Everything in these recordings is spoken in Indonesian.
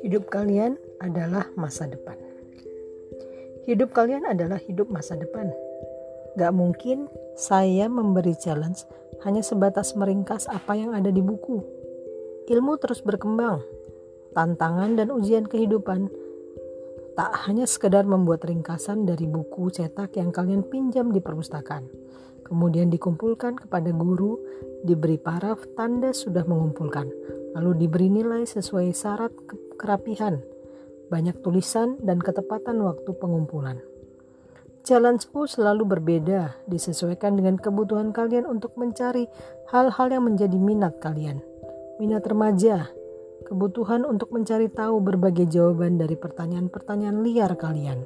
Hidup kalian adalah masa depan. Hidup kalian adalah hidup masa depan. Gak mungkin saya memberi challenge hanya sebatas meringkas apa yang ada di buku. Ilmu terus berkembang. Tantangan dan ujian kehidupan tak hanya sekedar membuat ringkasan dari buku cetak yang kalian pinjam di perpustakaan. Kemudian dikumpulkan kepada guru, diberi paraf tanda sudah mengumpulkan, lalu diberi nilai sesuai syarat kerapihan, banyak tulisan, dan ketepatan waktu pengumpulan. Challenge-ku selalu berbeda, disesuaikan dengan kebutuhan kalian untuk mencari hal-hal yang menjadi minat kalian. Minat remaja, kebutuhan untuk mencari tahu berbagai jawaban dari pertanyaan-pertanyaan liar kalian.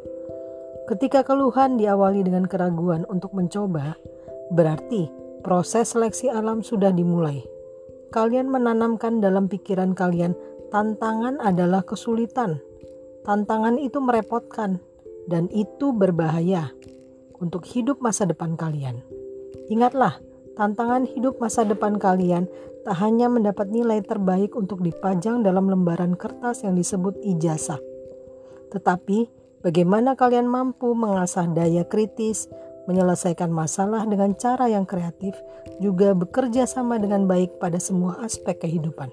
Ketika keluhan diawali dengan keraguan untuk mencoba, berarti proses seleksi alam sudah dimulai. Kalian menanamkan dalam pikiran kalian Tantangan adalah kesulitan. Tantangan itu merepotkan dan itu berbahaya untuk hidup masa depan kalian. Ingatlah, tantangan hidup masa depan kalian tak hanya mendapat nilai terbaik untuk dipajang dalam lembaran kertas yang disebut ijazah, tetapi bagaimana kalian mampu mengasah daya kritis, menyelesaikan masalah dengan cara yang kreatif, juga bekerja sama dengan baik pada semua aspek kehidupan.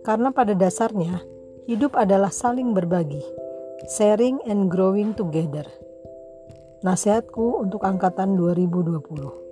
Karena pada dasarnya, hidup adalah saling berbagi, sharing and growing together. Nasihatku untuk angkatan 2020.